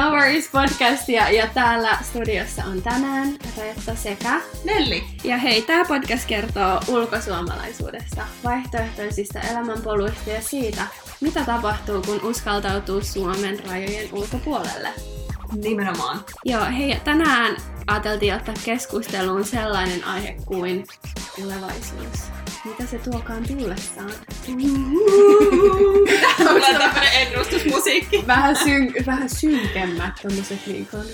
No Worries podcastia ja täällä studiossa on tänään Reetta sekä Nelli. Ja hei, tämä podcast kertoo ulkosuomalaisuudesta, vaihtoehtoisista elämänpoluista ja siitä, mitä tapahtuu, kun uskaltautuu Suomen rajojen ulkopuolelle. Nimenomaan. Joo, hei, tänään ajateltiin ottaa keskusteluun sellainen aihe kuin tulevaisuus. Mitä se tuokaan tullessaan? Tulee tämmönen ennustusmusiikki. vähän, syn- vähän synkemmät tommoset niin kuin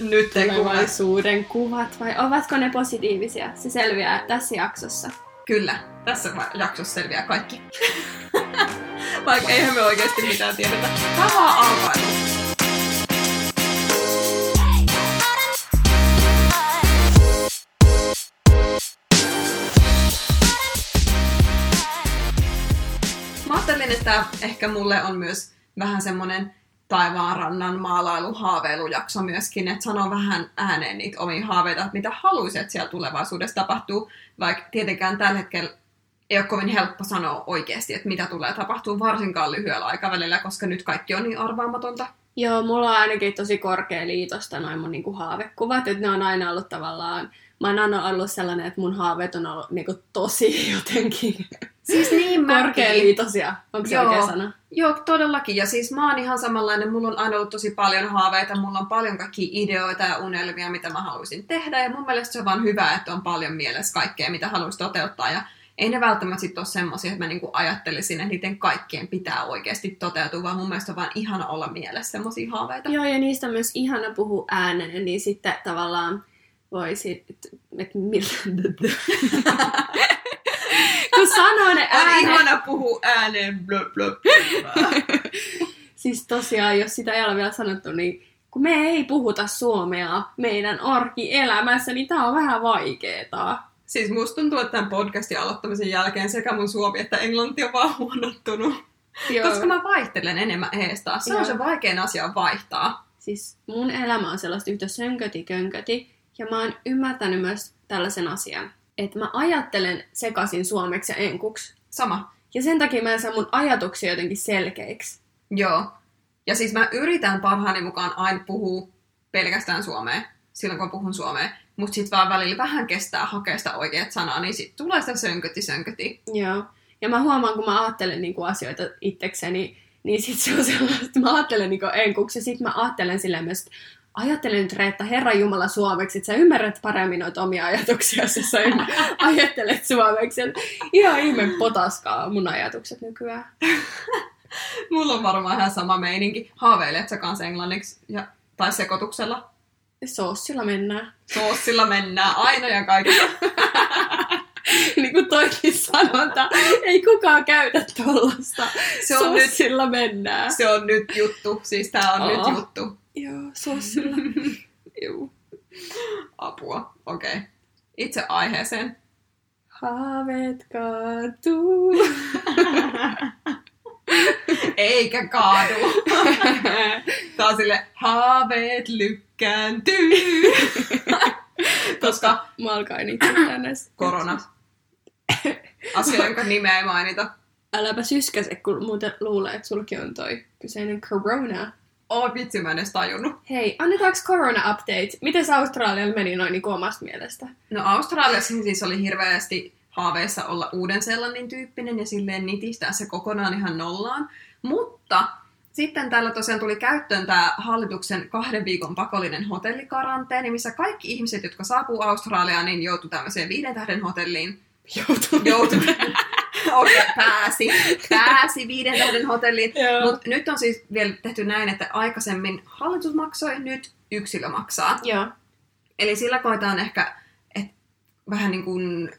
Nyt tulevaisuuden kuvat, vai ovatko ne positiivisia? Se selviää tässä jaksossa. Kyllä, tässä jaksossa selviää kaikki. Vaikka eihän me oikeasti mitään tiedetä. Tämä vaan arvailu. Ajattelin, että ehkä mulle on myös vähän semmonen taivaanrannan maalailu haaveilujakso myöskin, että sanoo vähän ääneen niitä omia haaveita, että mitä haluaisit, että siellä tulevaisuudessa tapahtuu, vaikka tietenkään tällä hetkellä ei ole kovin helppo sanoa oikeasti, että mitä tulee tapahtuu varsinkaan lyhyellä aikavälillä, koska nyt kaikki on niin arvaamatonta. Joo, mulla on ainakin tosi korkea liitosta noin mun niinku haavekuvat, että ne on aina ollut tavallaan, mä oon aina ollut sellainen, että mun haaveet on ollut niinku tosi jotenkin Siis niin korkealiitosia. Onko se Joo. oikea sana? Joo, todellakin. Ja siis mä oon ihan samanlainen. Mulla on aina ollut tosi paljon haaveita. Mulla on paljon kaikki ideoita ja unelmia, mitä mä haluaisin tehdä. Ja mun mielestä se on vaan hyvä, että on paljon mielessä kaikkea, mitä haluaisi toteuttaa. Ja ei ne välttämättä sit ole semmoisia, että mä niinku ajattelisin, että niiden kaikkien pitää oikeasti toteutua, vaan mun mielestä on vaan ihana olla mielessä semmoisia haaveita. Joo, ja niistä on myös ihana puhua ääneen, niin sitten tavallaan voisi, että millä... Kun sanoo ne On ääneen, ihana puhua ääneen. Blö, blö, blö. siis tosiaan, jos sitä ei ole vielä sanottu, niin kun me ei puhuta suomea meidän arkielämässä, niin tää on vähän vaikeeta. Siis musta tuntuu, että tämän podcastin aloittamisen jälkeen sekä mun suomi että englanti on vaan huonottunut. Joo. Koska mä vaihtelen enemmän eestä. Se Joo. on se vaikein asia vaihtaa. Siis mun elämä on sellaista yhtä sönköti könköti, ja mä oon ymmärtänyt myös tällaisen asian, että mä ajattelen sekaisin suomeksi ja enkuksi. Sama. Ja sen takia mä en saa mun ajatuksia jotenkin selkeiksi. Joo. Ja siis mä yritän parhaani mukaan aina puhua pelkästään suomea, silloin kun puhun suomea. Mutta sit vaan välillä vähän kestää hakea sitä oikeat sanaa, niin sit tulee sitä sönköti sönköti. Joo. Ja mä huomaan, kun mä ajattelen niinku asioita itsekseni, niin sit se on sellaista, että mä ajattelen niinku enkuksi, ja sit mä ajattelen silleen myös, että ajattelen nyt Reetta Herran Jumala suomeksi, että sä ymmärrät paremmin noita omia ajatuksia, jos sä ajattelet suomeksi. Et ihan ihme potaskaa mun ajatukset nykyään. Mulla on varmaan ihan sama meininki. Haaveilet sä kanssa englanniksi ja, tai sekoituksella? Soossilla mennään. Soossilla mennään aina ja kaikilla. niin kuin toikin sanonta, ei kukaan käytä tollasta. Se on nyt- Soossilla mennään. Se on nyt juttu. Siis tää on Oo. nyt juttu. Joo, soossilla. Juu. Apua. Okei. Okay. Itse aiheeseen. Haaveet kaatuu. Eikä kaadu. Tää on sille haaveet lykkääntyy. Koska Mä alkain itse tänne. korona. Asia, jonka nimeä ei mainita. Äläpä syskäse, kun muuten luulee, että sulki on toi kyseinen corona. Oh, vitsi, mä en edes tajunnut. Hei, annetaanko corona update? Miten Australialla meni noin niin omasta mielestä? No Australiassa siis oli hirveästi haaveissa olla uuden sellainen tyyppinen ja silleen nitistää se kokonaan ihan nollaan. Mutta sitten täällä tosiaan tuli käyttöön tämä hallituksen kahden viikon pakollinen hotellikaranteeni, missä kaikki ihmiset, jotka saapuu Australiaan, niin joutuu tämmöiseen viiden tähden hotelliin. Joutuu. Joutuu. Okei, pääsi. Pääsi viiden tähden hotelliin. Mutta nyt on siis vielä tehty näin, että aikaisemmin hallitus maksoi, nyt yksilö maksaa. Joo. Eli sillä koetaan ehkä, että vähän niin kuin,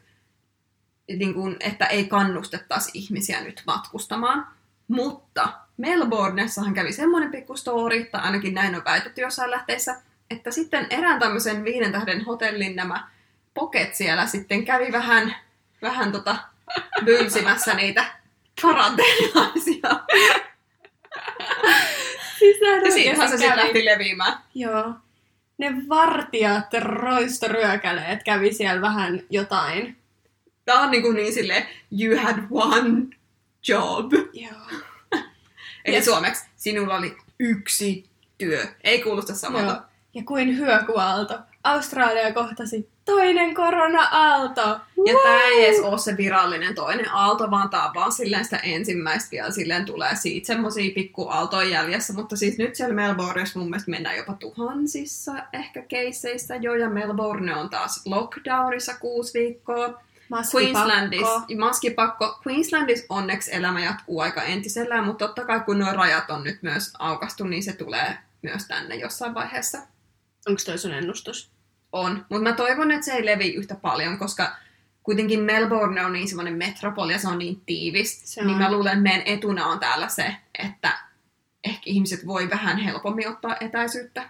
niin kuin, että ei kannustettaisi ihmisiä nyt matkustamaan. Mutta Melbourneessahan kävi semmoinen pikku story, tai ainakin näin on väitetty jossain lähteissä, että sitten erään tämmöisen viiden tähden hotellin nämä poket siellä sitten kävi vähän, vähän tota, bylsimässä niitä karanteenilaisia. Siis näin Ja siitähän se sitten lähti leviämään. Joo. Ne vartijat, roistoryökäleet kävi siellä vähän jotain. Tää on niin, kuin niin silleen, you had one job. Joo. Eli Yes. suomeksi, sinulla oli yksi työ. Ei kuulosta samalta. Joo. Ja kuin hyökuaalto. Australia kohtasi toinen korona-aalto. Ja tää ei edes ole se virallinen toinen aalto, vaan tää on vaan silleen sitä ensimmäistä vielä silleen tulee siitä semmosia pikku jäljessä. Mutta siis nyt siellä Melbourneissa mun mielestä mennään jopa tuhansissa ehkä keisseissä jo. Ja Melbourne on taas lockdownissa kuusi viikkoa. Queenslandissa, maskipakko. Queenslandissa onneksi elämä jatkuu aika entisellään, mutta totta kai kun nuo rajat on nyt myös aukastu, niin se tulee myös tänne jossain vaiheessa. Onko toi sun ennustus? On, mutta mä toivon, että se ei levi yhtä paljon, koska kuitenkin Melbourne on niin semmoinen metropoli ja se on niin tiivis, Se on. niin mä luulen, että meidän etuna on täällä se, että ehkä ihmiset voi vähän helpommin ottaa etäisyyttä.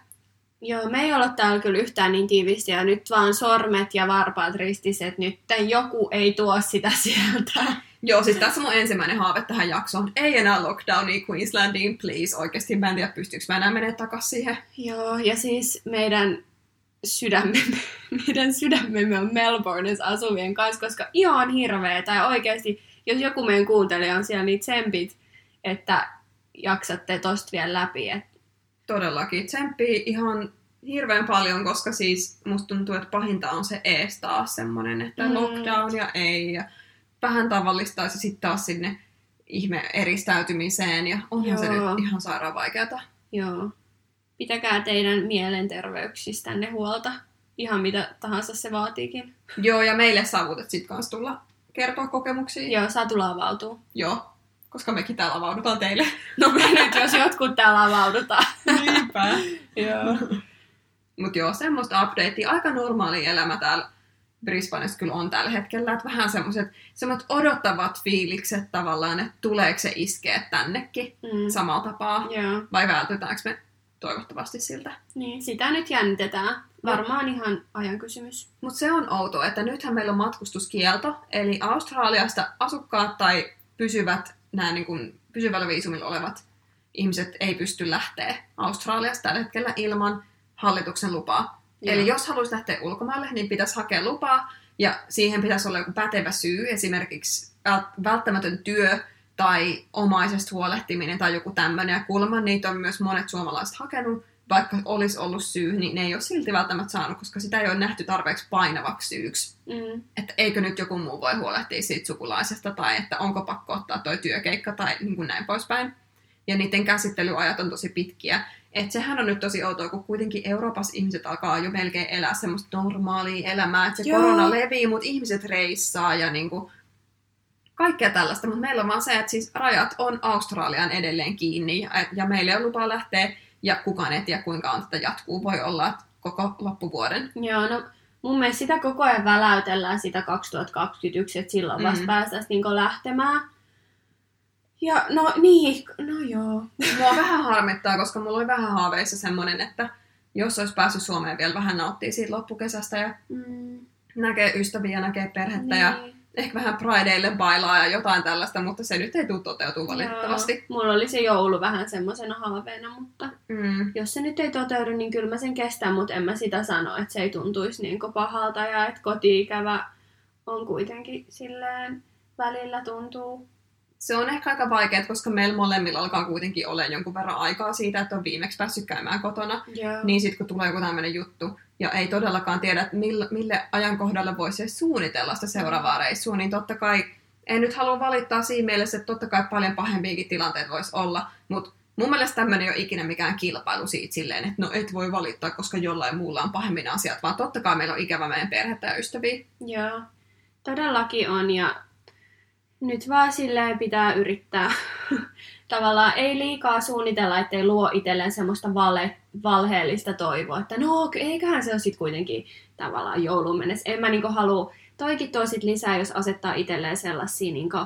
Joo, me ei olla täällä kyllä yhtään niin tiivisti ja nyt vaan sormet ja varpaat ristissä, että nyt joku ei tuo sitä sieltä. Joo, siis tässä on mun ensimmäinen haave tähän jaksoon. Ei enää lockdownia Queenslandiin, please. Oikeasti mä en tiedä, pystyykö mä enää menee takas siihen. Joo, ja siis meidän sydämemme, meidän sydämemme on Melbourneissa asuvien kanssa, koska ihan hirveä. Tai oikeasti, jos joku meidän kuuntelija on siellä, niin tsempit, että jaksatte tosta vielä läpi. Et, Todellakin. Tsemppii ihan hirveän paljon, koska siis musta tuntuu, että pahinta on se ees taas semmonen, että Mm. lockdown ja ei. Ja vähän tavallista se sitten taas sinne ihme eristäytymiseen ja onhan se Joo. nyt ihan sairaan vaikeata. joo. Pitäkää teidän mielenterveyksistänne huolta. Ihan mitä tahansa se vaatiikin. Joo, ja meille saavutet sit kans tulla kertoa kokemuksia. Joo, saa tulla avautua. Joo, koska mekin täällä avaudutaan teille. No me nyt, jos jotkut täällä avaudutaan. Niinpä. joo. Mutta joo, semmoista updatea. Aika normaali elämä täällä Brisbaneissa kyllä on tällä hetkellä. Että vähän semmoiset odottavat fiilikset tavallaan, että tuleeko se iskeä tännekin Mm. samalla tapaa. Joo. Vai vältytäänkö me toivottavasti siltä. Niin, sitä nyt jännitetään. Varmaan ihan ajan kysymys. Mutta se on outoa, että nythän meillä on matkustuskielto, eli Australiasta asukkaat tai pysyvät, nämä niin kuin pysyvällä viisumilla olevat ihmiset ei pysty lähteä Australiasta tällä hetkellä ilman hallituksen lupaa. Joo. Eli jos haluaisi lähteä ulkomaille, niin pitäisi hakea lupaa, ja siihen pitäisi olla joku pätevä syy, esimerkiksi vält- välttämätön työ tai omaisesta huolehtiminen tai joku tämmöinen. Ja kuulemma niitä on myös monet suomalaiset hakenut, vaikka olisi ollut syy, niin ne ei ole silti välttämättä saanut, koska sitä ei ole nähty tarpeeksi painavaksi syyksi. Mm. Että eikö nyt joku muu voi huolehtia siitä sukulaisesta, tai että onko pakko ottaa toi työkeikka, tai niin kuin näin poispäin. Ja niiden käsittelyajat on tosi pitkiä. Et sehän on nyt tosi outoa, kun kuitenkin Euroopassa ihmiset alkaa jo melkein elää semmoista normaalia elämää, että se Joo. korona levii, mutta ihmiset reissaa ja niinku kaikkea tällaista. Mutta meillä on vaan se, että siis rajat on Australian edelleen kiinni ja, ja meillä ei ole lupaa lähteä ja kukaan ei tiedä kuinka kauan tätä jatkuu. Voi olla, että koko loppuvuoden. Joo, no mun mielestä sitä koko ajan väläytellään sitä 2021, että silloin vasta Mm. päästäisiin niinku lähtemään. Ja no niin, no joo. Mua vähän harmittaa, koska mulla oli vähän haaveissa semmoinen, että jos olisi päässyt Suomeen vielä vähän nauttia siitä loppukesästä ja Mm, näkee ystäviä näkee perhettä niin. ja ehkä vähän Prideille bailaa ja jotain tällaista, mutta se nyt ei tule toteutumaan valitettavasti. Joo. Mulla oli se joulu vähän semmoisena haaveena, mutta Mm. jos se nyt ei toteudu, niin kyllä mä sen kestän, mutta en mä sitä sano, että se ei tuntuisi niin pahalta ja että kotiikävä on kuitenkin silleen välillä tuntuu. Se on ehkä aika vaikeaa, koska meillä molemmilla alkaa kuitenkin olla jonkun verran aikaa siitä, että on viimeksi päässyt käymään kotona. Joo. Niin sitten kun tulee joku tämmöinen juttu, ja ei todellakaan tiedä, että mille, mille ajankohdalla voisi suunnitella sitä seuraavaa reissua, niin totta kai, en nyt halua valittaa siinä mielessä, että totta kai paljon pahempiakin tilanteet voisi olla, mutta mun mielestä tämmöinen ei ole ikinä mikään kilpailu siitä silleen, että no et voi valittaa, koska jollain muulla on pahemmin asiat, vaan totta kai meillä on ikävä meidän perhettä ja ystäviä. Joo, todellakin on ja nyt vaan silleen pitää yrittää. Tavallaan ei liikaa suunnitella, ettei luo itselleen semmoista vale, valheellista toivoa, että no eiköhän se ole sitten kuitenkin tavallaan jouluun mennessä. En mä niinku halua, toikin tuo sit lisää, jos asettaa itselleen sellaisia niinku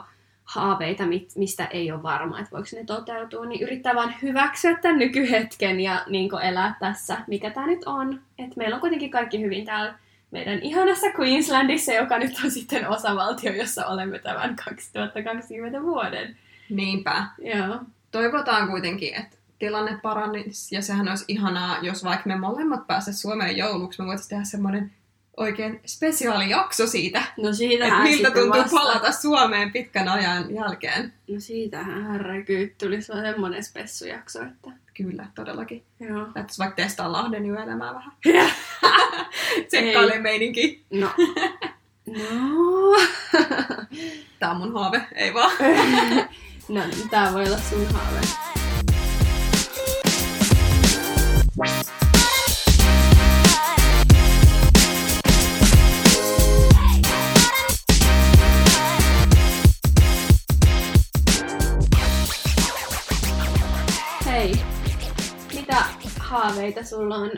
haaveita, mistä ei ole varma, että voiko ne toteutua, niin yrittää vaan hyväksyä tämän nykyhetken ja niinku elää tässä, mikä tämä nyt on. Et meillä on kuitenkin kaikki hyvin täällä meidän ihanassa Queenslandissa, joka nyt on sitten osavaltio, jossa olemme tämän 2020 vuoden. Niinpä. Joo. Toivotaan kuitenkin, että tilanne paranisi, ja sehän olisi ihanaa, jos vaikka me molemmat päästä Suomeen jouluksi, me voitaisiin tehdä semmoinen oikein spesiaalijakso siitä, No että miltä tuntuu vasta... palata Suomeen pitkän ajan jälkeen. No siitähän herregud tulisi vaan semmonen spessujakso, että Kyllä, todellakin. joo. Vaikka testaa Lahden yöelämää vähän. Tsekkaile meininki. No. No. Tää on mun haave, ei vaan. no niin, tää voi olla sun haave. Haaveita sulla on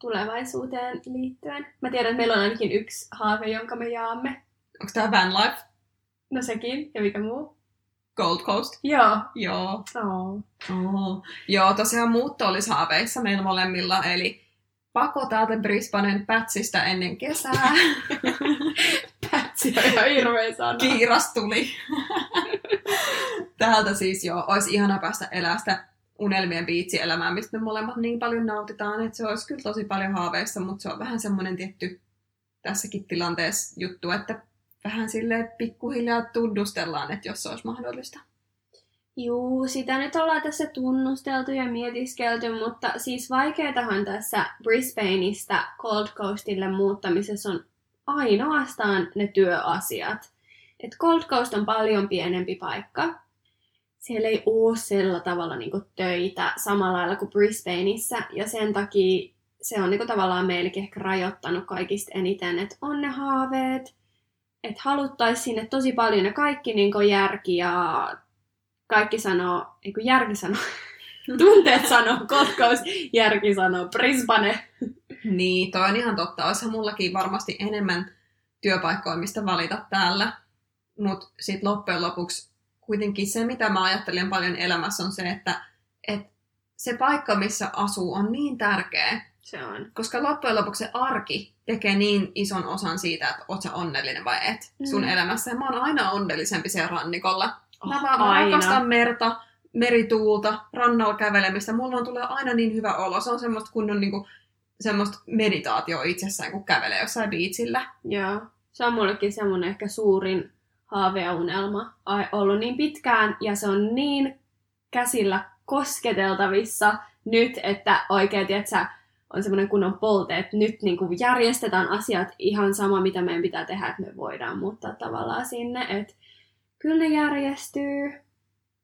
tulevaisuuteen liittyen? Mä tiedän, että meillä on ainakin yksi haave, jonka me jaamme. Onko tää Van Life? No sekin, ja mikä muu? Gold Coast? Joo. Joo. Oh. Oh. Joo, tosiaan muutto olisi haaveissa meillä molemmilla, eli pako täältä Brisbanen pätsistä ennen kesää. Pätsi on ihan hirveä sana. Kiiras tuli. Täältä siis jo olisi ihana päästä elää sitä unelmien biitsielämää, mistä me molemmat niin paljon nautitaan, että se olisi kyllä tosi paljon haaveissa, mutta se on vähän semmoinen tietty tässäkin tilanteessa juttu, että vähän sille pikkuhiljaa tunnustellaan, että jos se olisi mahdollista. Juu, sitä nyt ollaan tässä tunnusteltu ja mietiskelty, mutta siis vaikeatahan tässä Brisbaneista Gold Coastille muuttamisessa on ainoastaan ne työasiat. Et Gold Coast on paljon pienempi paikka. Siellä ei ole sillä tavalla niinku töitä samalla lailla kuin Brisbaneissa, ja sen takia se on niinku tavallaan meillekin ehkä rajoittanut kaikista eniten, että on ne haaveet, että haluttaisiin sinne tosi paljon ja kaikki niinku järki ja kaikki sanoo, ei kun järki sanoo, tunteet sanoo Coast, järki sanoo Brisbane. Niin, toi on ihan totta. Olisihan mullakin varmasti enemmän työpaikkoja, mistä valita täällä. Mutta sitten loppujen lopuksi kuitenkin se, mitä mä ajattelen paljon elämässä, on se, että et se paikka, missä asuu, on niin tärkeä. Se on. Koska loppujen lopuksi se arki tekee niin ison osan siitä, että oot sä onnellinen vai et sun Mm. elämässä. Ja mä oon aina onnellisempi siellä rannikolla. Mä, Oh, vaan, mä rakastan merta, merituulta, rannalla kävelemistä. Mulla on tulee aina niin hyvä olo. Se on semmoista kunnon niinku, semmoista meditaatio itsessään, kun kävelee jossain biitsillä. Joo. Se on mullekin semmonen ehkä suurin haave ja unelma ai- ollut niin pitkään, ja se on niin käsillä kosketeltavissa nyt, että oikein, tietsä, on semmoinen kunnon polte, että nyt niin kuin järjestetään asiat ihan sama, mitä meidän pitää tehdä, että me voidaan muuttaa tavallaan sinne, että kyllä ne järjestyy,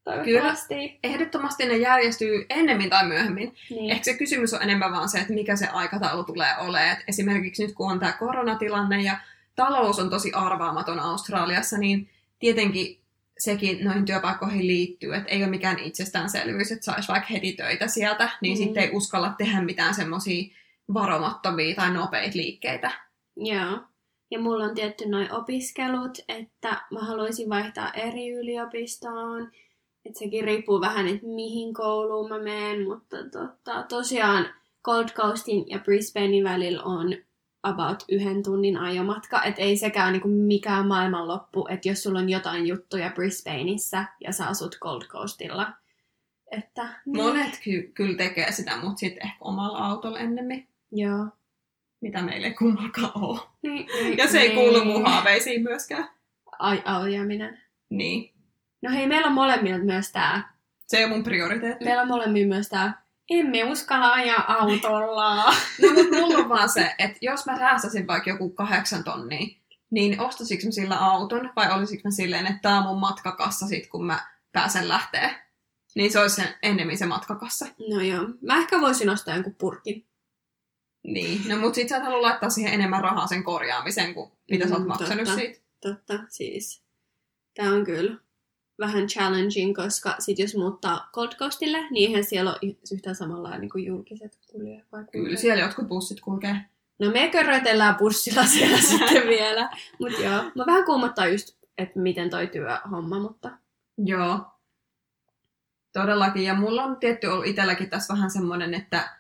toivottavasti. Ehdottomasti ne järjestyy ennemmin tai myöhemmin. Niin. Ehkä se kysymys on enemmän vaan se, että mikä se aikataulu tulee olemaan. Et esimerkiksi nyt kun on tämä koronatilanne ja talous on tosi arvaamaton Australiassa, niin tietenkin sekin noihin työpaikkoihin liittyy, että ei ole mikään itsestäänselvyys, että saisi vaikka heti töitä sieltä, niin Mm. sitten ei uskalla tehdä mitään semmoisia varomattomia tai nopeita liikkeitä. Joo. Ja mulla on tietty noin opiskelut, että mä haluaisin vaihtaa eri yliopistoon. Että sekin riippuu vähän, että mihin kouluun mä menen, mutta tota, tosiaan Gold Coastin ja Brisbanein välillä on about yhden tunnin ajomatka, että ei sekään niinku mikään maailmanloppu, että jos sulla on jotain juttuja Brisbaneissa ja sä asut Gold Coastilla. Että, niin. Monet ky- kyllä tekee sitä, mutta sitten ehkä omalla autolla ennemmin, Joo. mitä meillä ei kummakaan ole. Niin, niin, Ja se ei niin. kuulu mun haaveisiin myöskään. Ai, aujaminen. Niin. No hei, meillä on molemmilla myös tää. Se on mun prioriteetti. Meillä on molemmilla myös tää. Emme uskalla ajaa autolla. No mut mulla on vaan se, että jos mä säästäisin vaikka joku kahdeksan tonnia, niin ostaisinko mä sillä auton vai olisiko mä silleen, että tää on mun matkakassa sit kun mä pääsen lähtee. Niin se olisi sen ennemmin se matkakassa. No joo. Mä ehkä voisin ostaa jonkun purkin. Niin. No mut sit sä et halua laittaa siihen enemmän rahaa sen korjaamiseen kuin mitä sä oot Mm, maksanut totta. siitä. Totta, siis. Tää on kyllä vähän challenging, koska sit jos muuttaa Gold Coastille, niin eihän siellä ole yhtään samalla niin kuin julkiset vai Kyllä siellä jotkut bussit kulkee. No me körötellään bussilla siellä sitten vielä. Mut joo, mä vähän kuumottaa just, että miten toi työhomma, mutta Joo. Todellakin. Ja mulla on tietty ollut itselläkin tässä vähän semmoinen, että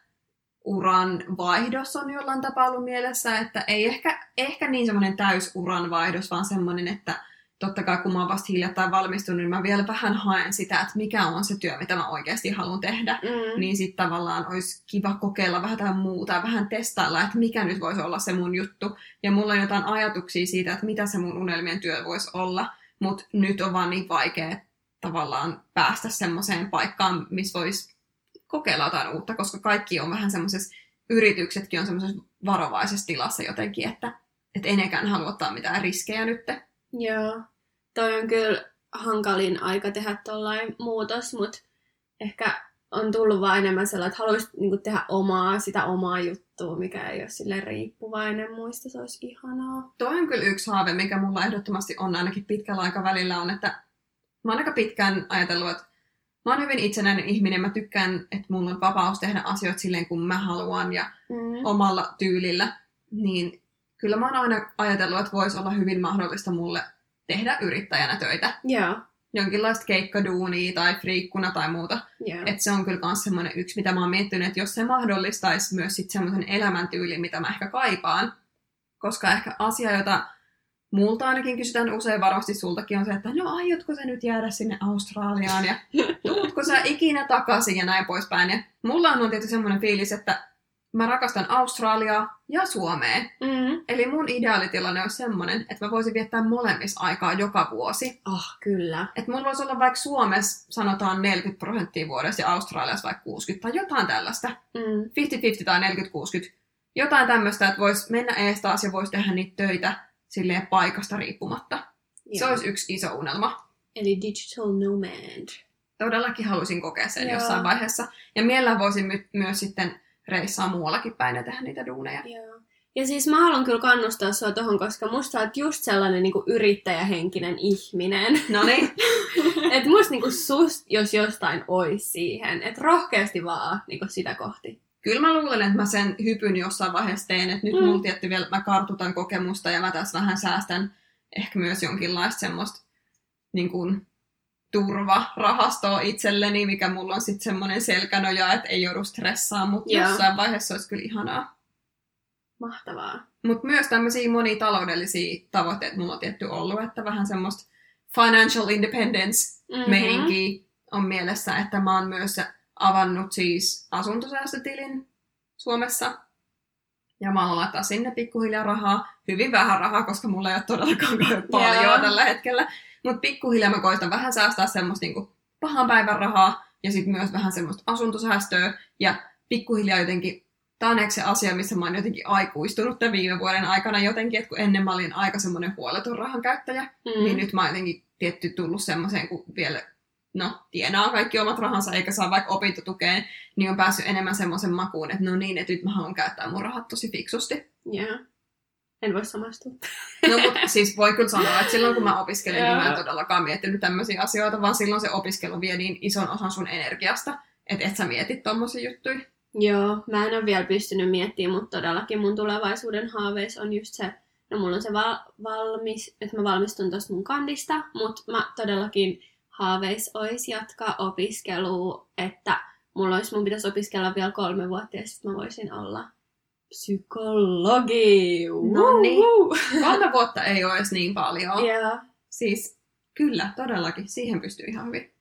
uran vaihdos on jollain tapaa ollut mielessä, että ei ehkä, ehkä niin semmoinen täys uran vaihdos, vaan semmoinen, että totta kai kun mä oon vasta hiljattain valmistunut, niin mä vielä vähän haen sitä, että mikä on se työ, mitä mä oikeasti haluan tehdä. Mm. Niin sitten tavallaan olisi kiva kokeilla vähän jotain muuta, vähän testailla, että mikä nyt voisi olla se mun juttu. Ja mulla on jotain ajatuksia siitä, että mitä se mun unelmien työ voisi olla, mutta nyt on vaan niin vaikea tavallaan päästä semmoiseen paikkaan, missä voisi kokeilla jotain uutta, koska kaikki on vähän semmoisessa, yrityksetkin on semmoisessa varovaisessa tilassa jotenkin, että et enekään halua ottaa mitään riskejä nyt. Joo. Toi on kyllä hankalin aika tehdä tollain muutos, mutta ehkä on tullut vaan enemmän sellainen, että haluaisit niinku tehdä omaa, sitä omaa juttua, mikä ei ole sille riippuvainen muista, se olisi ihanaa. Toi on kyllä yksi haave, mikä mulla ehdottomasti on ainakin pitkällä aikavälillä on, että mä oon aika pitkään ajatellut, että mä oon hyvin itsenäinen ihminen, mä tykkään, että mulla on vapaus tehdä asioita silleen, kun mä haluan ja Mm. omalla tyylillä, niin kyllä mä oon aina ajatellut, että voisi olla hyvin mahdollista mulle tehdä yrittäjänä töitä. Joo. Jonkinlaista keikkaduunia tai friikkuna tai muuta. Joo. Et se on kyllä myös semmoinen yksi, mitä mä oon miettinyt, että jos se mahdollistaisi myös sit semmoisen elämäntyylin, mitä mä ehkä kaipaan. Koska ehkä asia, jota multa ainakin kysytään usein, varmasti sultakin on se, että no aiotko sä nyt jäädä sinne Australiaan ja tuutko sä ikinä takaisin ja näin poispäin. Ja mulla on tietysti semmoinen fiilis, että mä rakastan Australiaa ja Suomea. Mm. Eli mun ideaalitilanne on semmoinen, että mä voisin viettää molemmissa aikaa joka vuosi. Oh, kyllä. Että mulla voisi olla vaikka Suomessa sanotaan 40 prosenttia vuodessa ja Australiassa vaikka 60 tai jotain tällaista. Mm. 50-50 tai 40-60. Jotain tämmöistä, että voisi mennä ees taas ja voisi tehdä niitä töitä silleen paikasta riippumatta. Se Joo. olisi yksi iso unelma. Eli digital nomad. Todellakin haluaisin kokea sen Joo. jossain vaiheessa. Ja mielellään voisin my- myös sitten reissaa muuallakin päin ja tehdä niitä duuneja. Joo. Ja siis mä haluan kyllä kannustaa sua tohon, koska musta oot just sellainen niinku yrittäjähenkinen ihminen. No niin, Et musta niinku sust, jos jostain ois siihen. Et rohkeasti vaan niinku sitä kohti. kyllä mä luulen, että mä sen hypyn jossain vaiheessa teen. Että nyt mm. mulla tietty vielä, mä kartutan kokemusta ja mä tässä vähän säästän ehkä myös jonkinlaista semmoista niin kuin, turvarahastoa itselleni, mikä mulla on sitten semmoinen selkänoja, että ei joudu stressaa, mutta Joo. jossain vaiheessa olisi kyllä ihanaa. Mahtavaa. Mutta myös tämmöisiä monitaloudellisia tavoitteita mulla on tietty ollut, että vähän semmoista financial independence Mhm. meininkiä on mielessä, että mä oon myös avannut siis asuntosäästötilin Suomessa. Ja mä haluan laittaa sinne pikkuhiljaa rahaa. Hyvin vähän rahaa, koska mulla ei ole todellakaan paljon Joo. tällä hetkellä. Mutta pikkuhiljaa mä koitan vähän säästää semmoista niinku pahan päivän rahaa ja sitten myös vähän semmoista asuntosäästöä. Ja pikkuhiljaa jotenkin, tää on se asia, missä mä oon jotenkin aikuistunut tämän viime vuoden aikana jotenkin, että kun ennen mä olin aika semmoinen huoleton rahan käyttäjä, Mm. niin nyt mä oon jotenkin tietty tullut semmoiseen, kun vielä no, tienaa kaikki omat rahansa eikä saa vaikka opintotukeen, niin on päässyt enemmän semmoisen makuun, että no niin, että nyt mä haluan käyttää mun rahat tosi fiksusti. Joo. En voi samastua. No mutta siis voi kyllä sanoa, että silloin kun mä opiskelin, niin mä en todellakaan miettinyt tämmöisiä asioita, vaan silloin se opiskelu vie niin ison osan sun energiasta, että et sä mietit tommosia juttuja. Joo, mä en ole vielä pystynyt miettimään, mutta todellakin mun tulevaisuuden haaveissa on just se, no mulla on se val- valmis, että mä valmistun tosta mun kandista, mutta mä todellakin haaveis ois jatkaa opiskelua, että mulla olisi, mun pitäisi opiskella vielä kolme vuotta ja sitten mä voisin olla psykologi. No niin. Kolme vuotta ei ole edes niin paljon. Ja Siis kyllä, todellakin, siihen pystyy ihan hyvin.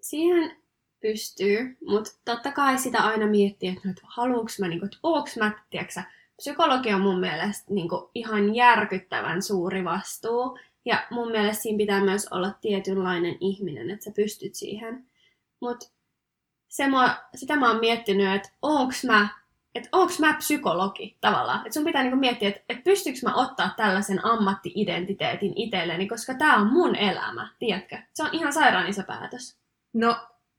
siihen pystyy, mutta totta kai sitä aina miettii, että, että haluuks mä, niinku, että ooks mä, tiiäksä, psykologi on mun mielestä niinku, ihan järkyttävän suuri vastuu. Ja mun mielestä siinä pitää myös olla tietynlainen ihminen, että sä pystyt siihen. Mutta sitä mä oon miettinyt, että onks mä, että onks mä psykologi tavallaan. Että sun pitää niinku miettiä, että, että pystyykö mä ottaa tällaisen ammatti-identiteetin itselleni, koska tää on mun elämä, tiedätkö? Se on ihan sairaan iso päätös. No,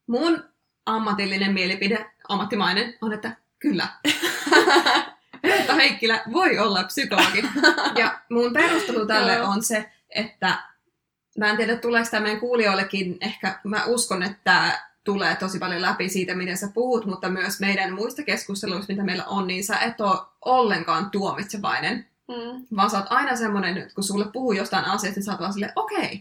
mun ammatillinen mielipide, ammattimainen, on, että kyllä. Reetta Heikkilä voi olla psykologi. Ja mun perustelu tälle on se, että mä en tiedä, tuleeko tämä meidän kuulijoillekin, ehkä mä uskon, että tämä tulee tosi paljon läpi siitä, miten sä puhut, mutta myös meidän muista keskusteluista, mitä meillä on, niin sä et ole ollenkaan tuomitsevainen, Mm. vaan sä oot aina semmoinen, että kun sulle puhuu jostain asiasta, niin sä oot vaan silleen, okei, okay,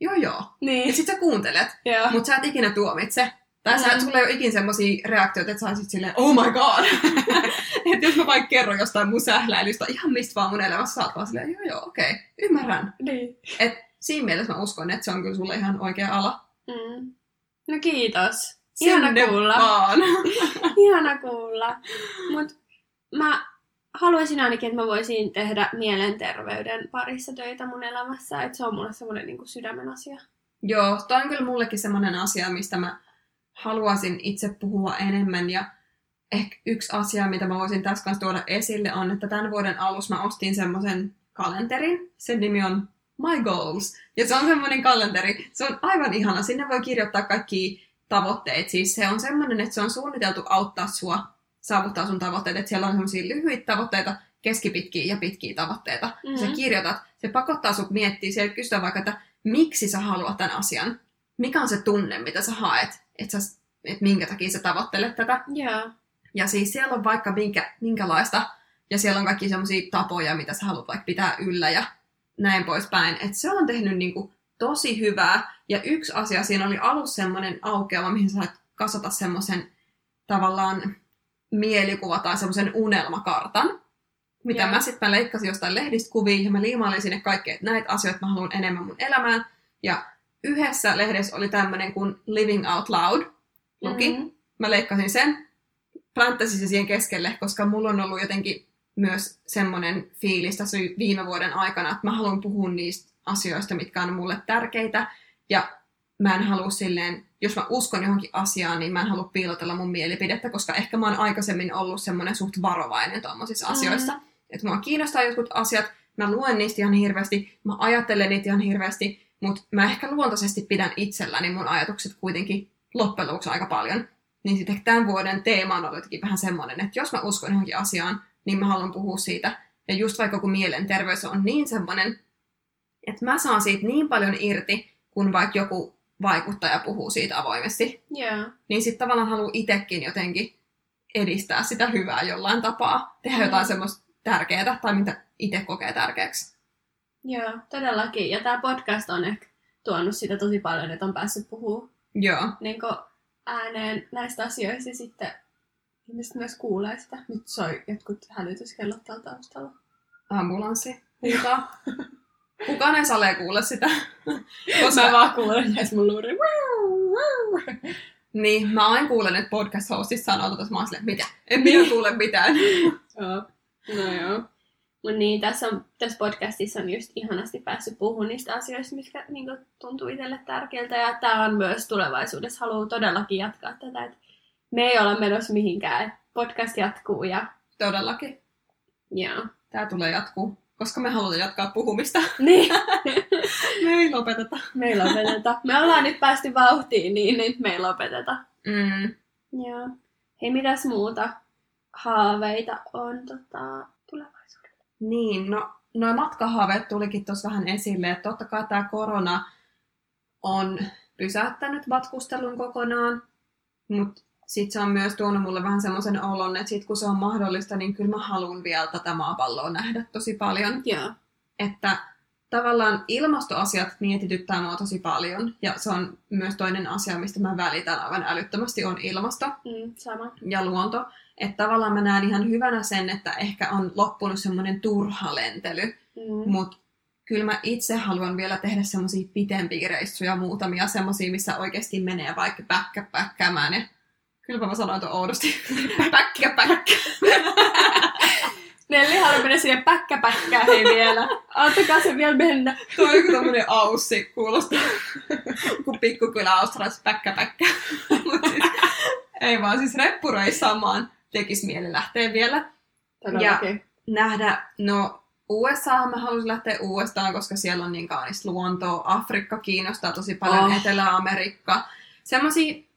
joo joo. Ja Niin. sit sä kuuntelet, Joo. mutta sä et ikinä tuomitse. Tai sä, Mm. sulla ei ole ikinä semmosia reaktioita, että sä olisit silleen, oh my god. että jos mä vaikka kerron jostain mun sähläilystä, ihan mistä vaan mun elämässä, sä oot vaan silleen, joo joo, okei, okay, ymmärrän. Niin. Et siinä mielessä mä uskon, että se on kyllä sulle ihan oikea ala. Mm. No kiitos. Ihana Sinne kuulla. vaan. Ihana kuulla. Mut mä haluaisin ainakin, että mä voisin tehdä mielenterveyden parissa töitä mun elämässä. Että se on mulle semmoinen niin sydämen asia. Joo, toi on kyllä mullekin semmoinen asia, mistä mä haluaisin itse puhua enemmän. Ja ehkä yksi asia, mitä mä voisin tässä kanssa tuoda esille, on, että tämän vuoden alussa mä ostin semmoisen kalenterin. Sen nimi on My Goals. Ja se on semmoinen kalenteri. Se on aivan ihana. Sinne voi kirjoittaa kaikki tavoitteet. Siis se on semmoinen, että se on suunniteltu auttaa sua saavuttaa sun tavoitteet. Että siellä on semmoisia lyhyitä tavoitteita, keskipitkiä ja pitkiä tavoitteita. Mm-hmm. Sä kirjoitat, se pakottaa sut miettiä, siellä kysytään vaikka, että miksi sä haluat tämän asian. Mikä on se tunne, mitä sä haet, että, sä, että minkä takia sä tavoittelet tätä. Joo. Ja siis siellä on vaikka minkä, minkälaista, ja siellä on kaikki semmoisia tapoja, mitä sä haluat vaikka pitää yllä ja näin poispäin. Että se on tehnyt niinku tosi hyvää. Ja yksi asia siinä oli alussa semmoinen aukeama, mihin sä kasata semmoisen tavallaan mielikuva tai semmoisen unelmakartan, mitä Joo. mä sitten leikkasin jostain lehdistä kuvia ja mä liimailin sinne kaikkea, että näitä asioita mä haluan enemmän mun elämään. Ja yhdessä lehdessä oli tämmöinen kuin Living Out Loud luki. Mhm. Mä leikkasin sen, planttasin se siihen keskelle, koska mulla on ollut jotenkin myös semmoinen fiilis tässä viime vuoden aikana, että mä haluan puhua niistä asioista, mitkä on mulle tärkeitä. Ja mä en halua silleen, jos mä uskon johonkin asiaan, niin mä en halua piilotella mun mielipidettä, koska ehkä mä oon aikaisemmin ollut semmoinen suht varovainen tuommoisissa Mm. asioissa. Että mua kiinnostaa jotkut asiat, mä luen niistä ihan hirveästi, mä ajattelen niitä ihan hirveästi, mutta mä ehkä luontaisesti pidän itselläni mun ajatukset kuitenkin loppujen aika paljon. Niin sitten tämän vuoden teema on ollut jotenkin vähän semmoinen, että jos mä uskon johonkin asiaan, niin mä haluan puhua siitä. Ja just vaikka kun mielenterveys on niin semmoinen, että mä saan siitä niin paljon irti, kun vaikka joku vaikuttaja puhuu siitä avoimesti, Joo. niin sitten tavallaan haluaa itsekin jotenkin edistää sitä hyvää jollain tapaa. Tehdä Mm. jotain semmoista tärkeää tai mitä itse kokee tärkeäksi. Joo, todellakin. Ja tämä podcast on ehkä tuonut sitä tosi paljon, että on päässyt puhumaan Joo. niin ääneen näistä asioista ja sitten ihmiset myös kuulee sitä. Nyt soi jotkut hälytyskellot täällä taustalla. Ambulanssi. Huutaa. Kukaan ei salee kuule sitä. Koska, Mä vaan kuulen näistä mun luuri. Niin, mä aina kuulen, että podcast-hostit sanoo tota, mä oon silleen, mitä? En minä kuule mitään. Joo. No joo. Mut niin, tässä, on, tässä podcastissa on just ihanasti päässyt puhumaan niistä asioista, mitkä niin tuntuu itselle tärkeiltä. Ja tämä on myös tulevaisuudessa, haluan todellakin jatkaa tätä. Et me ei olla menossa mihinkään. Podcast jatkuu ja Todellakin. joo. Tää tulee jatkuu. Koska me halutaan jatkaa puhumista. Niin, Me ei lopeteta. me ei lopeteta. Me ollaan nyt päästy vauhtiin, niin nyt me ei lopeteta. Mm. Joo. Hei, mitäs muuta haaveita on tota, tulevaisuudessa? Niin, no, no matkahaaveet tulikin tuossa vähän esille, että totta kai tämä korona on pysäyttänyt matkustelun kokonaan, mutta sitten se on myös tuonut mulle vähän semmoisen olon, että sit kun se on mahdollista, niin kyllä mä haluan vielä tätä maapalloa nähdä tosi paljon. Joo. Että tavallaan ilmastoasiat mietityttää mua tosi paljon, ja se on myös toinen asia, mistä mä välitän aivan älyttömästi, on ilmasto Mm, sama. ja luonto. Että tavallaan mä näen ihan hyvänä sen, että ehkä on loppunut semmoinen turha lentely, Mm. mutta kyllä mä itse haluan vielä tehdä semmoisia pitempiä reissuja, muutamia semmoisia, missä oikeasti menee vaikka päkkäpäkkäämään. Ja kyllä mä sanoin tuon oudosti. Päkkäpäkkä. Nelli haluaa mennä sinne päkkäpäkkään hei vielä. Antakaa se vielä mennä. Tuo on joku tommonen aussi, kuulostaa kuin pikkukylä Australiassa päkkäpäkkä. Mut siis, ei vaan siis reppureissaamaan tekisi mieli lähteä vielä. Todellakin. nähdä, no USA mä haluaisin lähteä uudestaan, koska siellä on niin kaunista luontoa. Afrikka kiinnostaa tosi paljon, Oh. Etelä-Amerikka. Semmosia,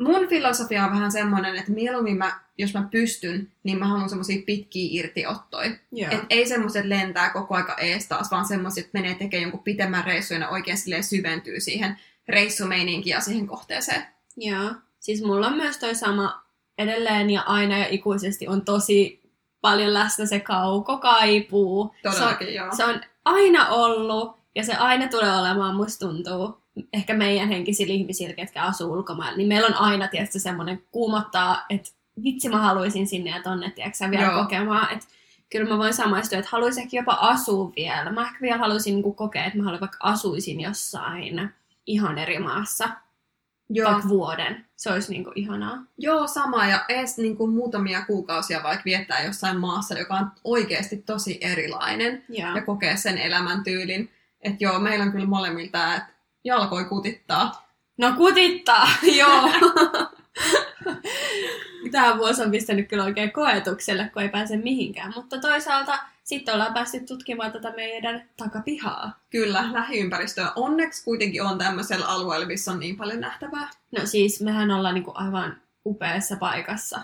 mun filosofia on vähän semmoinen, että mieluummin mä, jos mä pystyn, niin mä haluan semmosia pitkiä irtiottoja. Joo. Et ei semmoiset lentää koko aika ees taas, vaan semmoiset että menee tekemään jonkun pitemmän reissun ja oikein syventyy siihen reissumeininkiin ja siihen kohteeseen. Joo. Siis mulla on myös toi sama edelleen ja aina ja ikuisesti on tosi paljon läsnä se kaukokaipuu. Se on, Todellakin, joo. se on aina ollut ja se aina tulee olemaan, musta tuntuu, ehkä meidän henkisillä ihmisillä, ketkä asuu ulkomailla, niin meillä on aina tietysti semmoinen kuumottaa, että vitsi mä haluaisin sinne ja tonne, tiedätkö, vielä Joo. kokemaan. Et kyllä mä voin samaistua, että haluaisin ehkä jopa asua vielä. Mä ehkä vielä haluaisin niin kokea, että mä haluan vaikka asuisin jossain ihan eri maassa. Joo, Vaikka vuoden. Se olisi niin kuin ihanaa. joo sama. Ja edes niin kuin muutamia kuukausia vaikka viettää jossain maassa, joka on oikeasti tosi erilainen. Joo. Ja kokea sen elämäntyylin. Että joo, meillä on kyllä molemmilta, että jalkoi kutittaa. No kutittaa, joo. Tämä vuosi on pistänyt kyllä oikein koetukselle, kun ei pääse mihinkään. Mutta toisaalta sitten ollaan päästy tutkimaan tätä meidän takapihaa. Kyllä, lähiympäristöä. Onneksi kuitenkin on tämmöisellä alueella, missä on niin paljon nähtävää. No siis mehän ollaan niinku aivan upeassa paikassa.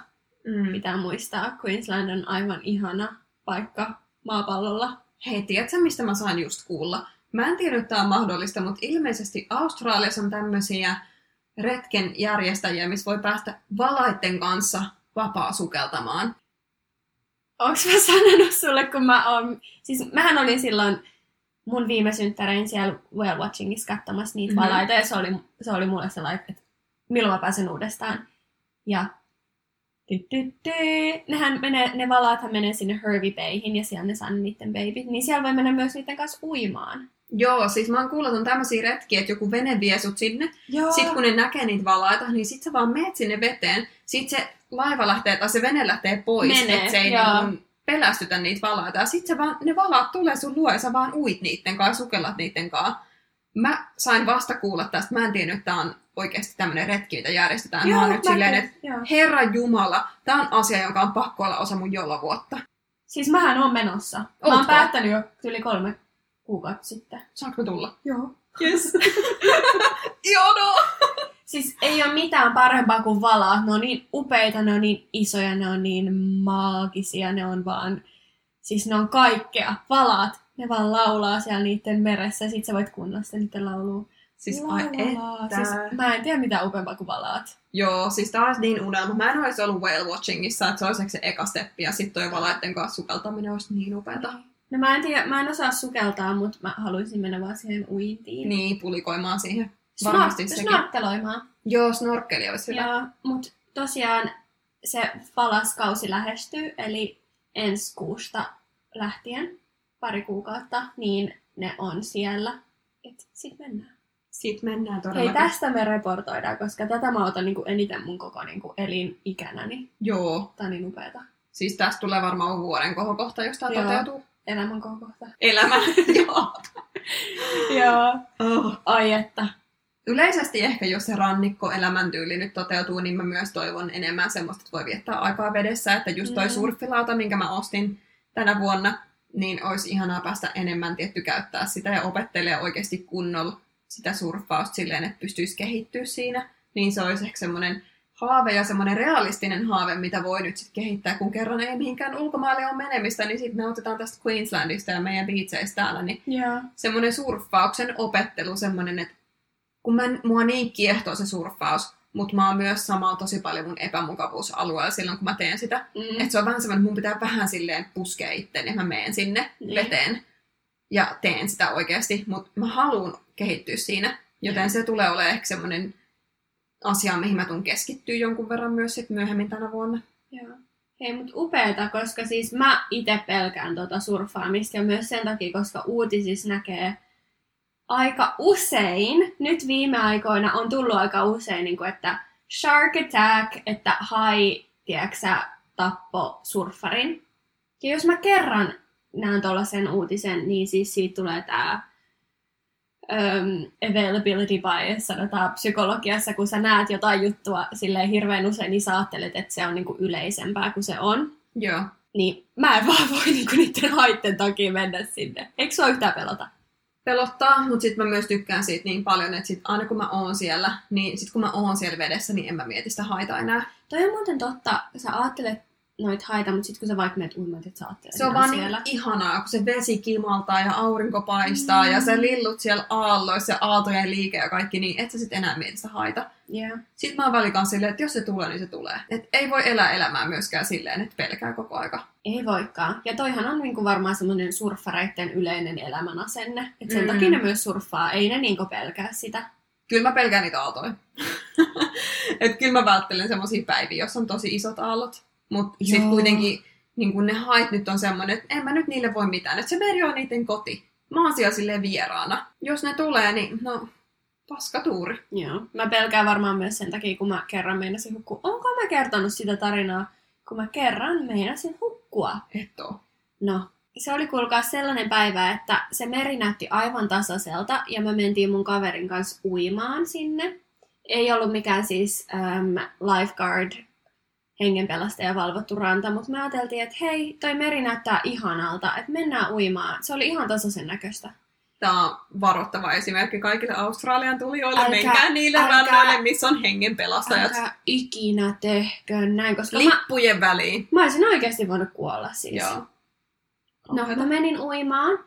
Mm. Pitää muistaa, Queensland on aivan ihana paikka maapallolla. Hei, tiedätkö mistä mä sain just kuulla? Mä en tiedä, että tämä on mahdollista, mutta ilmeisesti Australiassa on tämmöisiä retken järjestäjiä, missä voi päästä valaitten kanssa vapaa sukeltamaan. Onks mä sanonut sulle, kun mä oon... Siis mähän olin silloin mun viime synttärein siellä Whale Watchingissa katsomassa niitä Mhm. mm-hmm. valaita, ja se oli, se oli mulle sellainen, että milloin mä pääsen uudestaan. Ja nehän menee, ne valaathan menee sinne Hervey Bayhin, ja siellä ne saa niiden babyt, niin siellä voi mennä myös niiden kanssa uimaan. Joo, siis mä oon kuullut, että on tämmöisiä retkiä, että joku vene vie sut sinne. Joo. Sitten kun ne näkee niitä valaita, niin sit sä vaan meet sinne veteen. Sitten se laiva lähtee, tai se vene lähtee pois, että se ei niin pelästytä niitä valaita. Ja sit sä vaan, ne valaat tulee sun luo ja sä vaan uit niitten kanssa, sukellat niitten kanssa. Mä sain vasta kuulla tästä, mä en tiennyt, että tää on oikeasti tämmöinen retki, mitä järjestetään. Joo, mä oon nyt silleen, että. Herra Jumala, tää on asia, joka on pakko olla osa mun jolovuotta. Siis mähän on menossa. Mä Ootko? oon päättänyt jo yli kolme kuukautta sitten. Saanko tulla? Joo. Yes. Jono! Siis ei ole mitään parempaa kuin valaat. Ne on niin upeita, ne on niin isoja, ne on niin maagisia, ne on vaan... Siis ne on kaikkea. Valaat, ne vaan laulaa siellä niiden meressä, sit sä voit kuunnella sitä niiden laulua. Siis ai että. Siis, mä en tiedä mitään upeampaa kuin valaat. Joo, siis taas niin unelma. Mä en olisi ollut whale watchingissa, että se olisi se eka steppi, ja sitten toi valaitten kanssa sukeltaminen olisi niin upeata. No mä en tiedä, mä en osaa sukeltaa, mutta mä haluaisin mennä vaan siihen uintiin. Niin, pulikoimaan siihen. Snor- Varmasti sekin. snorkkeloimaan. Joo, snorkkeli olisi hyvä. Joo, mutta tosiaan se palaskausi lähestyy, eli ensi kuusta lähtien pari kuukautta, niin ne on siellä. Et sit mennään. Sitten mennään Hei, todellakin. tästä me reportoidaan, koska tätä mä otan niinku eniten mun koko niinku elinikänäni. Joo, Tää on niin upeeta. siis tästä tulee varmaan vuoden kohokohta, jos tämä Joo. toteutuu. Elämän kohokohta. Elämä. Joo. Joo. Oh. Ai että. Yleisesti ehkä, jos se rannikko elämäntyyli nyt toteutuu, niin mä myös toivon enemmän semmoista, että voi viettää aikaa vedessä. Että just toi mm. surffilauta, minkä mä ostin tänä vuonna, niin olisi ihanaa päästä enemmän tietty käyttää sitä ja opettelee oikeasti kunnolla sitä surffausta silleen, että pystyisi kehittyä siinä. Niin se olisi ehkä semmoinen haave ja semmoinen realistinen haave, mitä voi nyt sitten kehittää, kun kerran ei mihinkään ulkomaille ole menemistä, niin sitten nautitaan tästä Queenslandista ja meidän beacheistä täällä, niin Joo. semmoinen surffauksen opettelu, semmoinen, että kun mä, mua niin kiehtoo se surffaus, mutta mä oon myös samalla tosi paljon mun epämukavuusalueella silloin, kun mä teen sitä. Mm. Että se on vähän semmoinen, että mun pitää vähän silleen puskea itteen, että mä meen sinne Niin. veteen ja teen sitä oikeasti, mutta mä haluan kehittyä siinä, joten Joo. se tulee olemaan ehkä semmoinen asia, mihin mä tuun keskittyä jonkun verran myös sit myöhemmin tänä vuonna. Joo. Hei, mutta upeeta, koska siis mä itse pelkään tuota surffaamista ja myös sen takia, koska uutisissa näkee aika usein, nyt viime aikoina on tullut aika usein, niin kuin, että shark attack, että hai, tiedäksä, tappo surffarin. Ja jos mä kerran näen tuollaisen uutisen, niin siis siitä tulee tämä um, availability bias, sanotaan psykologiassa, kun sä näet jotain juttua silleen hirveän usein, niin sä ajattelet, että se on niinku yleisempää kuin se on. Joo. Niin mä en vaan voi niinku niiden haitten takia mennä sinne. Eikö sua yhtään pelota? pelottaa, mutta sitten mä myös tykkään siitä niin paljon, että sit aina kun mä oon siellä, niin sit kun mä oon siellä vedessä, niin en mä mieti sitä haita enää. Toi on muuten totta. Sä ajattelet noit haita, mutta sitten kun sä vaikka menet uimaan, että sä Se on vaan siellä. niin ihanaa, kun se vesi kimaltaa ja aurinko paistaa mm. ja sä lillut siellä aalloissa ja aaltojen liike ja kaikki, niin et sä sit enää mieti sitä haita. Yeah. Sitten mä oon välikaan silleen, että jos se tulee, niin se tulee. Et ei voi elää elämää myöskään silleen, että pelkää koko aika. Ei voikaan. Ja toihan on niinku varmaan semmoinen surffareitten yleinen elämän asenne. Et sen Mm. takia ne myös surffaa. Ei ne niinku pelkää sitä. Kyllä mä pelkään niitä aaltoja. Et kyllä mä välttelen semmosia päiviä, jos on tosi isot aallot. Mutta sitten kuitenkin niin kun ne hait nyt on semmoinen, että en mä nyt niille voi mitään. Että se meri on niiden koti. Mä oon siellä silleen vieraana. Jos ne tulee, niin no, paska tuuri. Joo. Mä pelkään varmaan myös sen takia, kun mä kerran meinasin hukkua. Onko mä kertonut sitä tarinaa, kun mä kerran meinasin hukkua? Et oo. No, se oli kuulkaa sellainen päivä, että se meri näytti aivan tasaiselta ja me mentiin mun kaverin kanssa uimaan sinne. Ei ollut mikään siis ähm, lifeguard hengenpelastaja valvottu ranta, mutta me ajateltiin, että hei, toi meri näyttää ihanalta, että mennään uimaan. Se oli ihan tasaisen näköistä. Tämä on varoittava esimerkki kaikille Australian tulijoille. Älkää- Menkää niille älkää- rannoille, missä on hengenpelastajat. Älkää ikinä tehkö näin, koska mä, Lippujen väliin. mä olisin oikeasti voinut kuolla siis. Joo. No, mä menin uimaan,